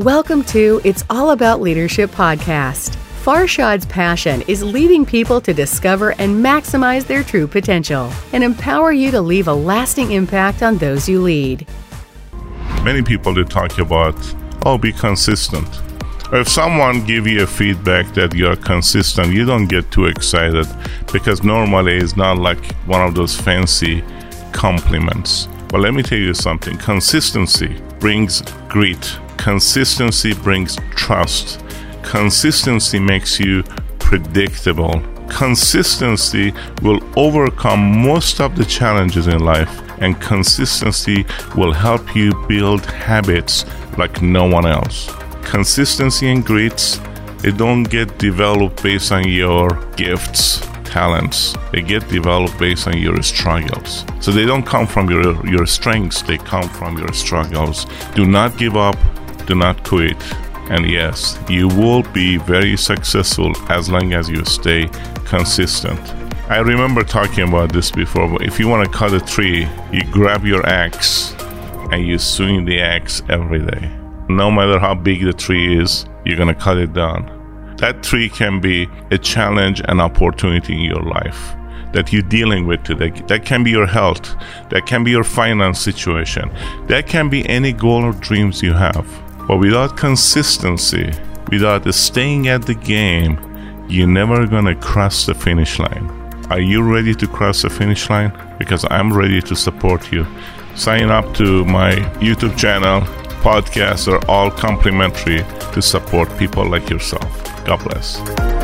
Welcome to It's All About Leadership podcast. Farshad's passion is leading people to discover and maximize their true potential and empower you to leave a lasting impact on those you lead. Many people they talk about, oh, be consistent. Or if someone give you a feedback that you're consistent, you don't get too excited because normally it's not like one of those fancy compliments. But let me tell you something consistency brings grit, consistency brings trust, consistency makes you predictable. Consistency will overcome most of the challenges in life, and consistency will help you build habits like no one else. Consistency and grit, they don't get developed based on your gifts talents. They get developed based on your struggles. So they don't come from your your strengths they come from your struggles. Do not give up do not quit. And yes you will be very successful as long as you stay consistent. I remember talking about this before but if you want to cut a tree you grab your axe and you swing the axe every day. No matter how big the tree is you're going to cut it down. That tree can be a challenge and opportunity in your life that you're dealing with today. That can be your health, that can be your finance situation, that can be any goal or dreams you have. But without consistency, without staying at the game, you're never gonna cross the finish line. Are you ready to cross the finish line? Because I'm ready to support you. Sign up to my YouTube channel. Podcasts are all complimentary to support people like yourself. God bless.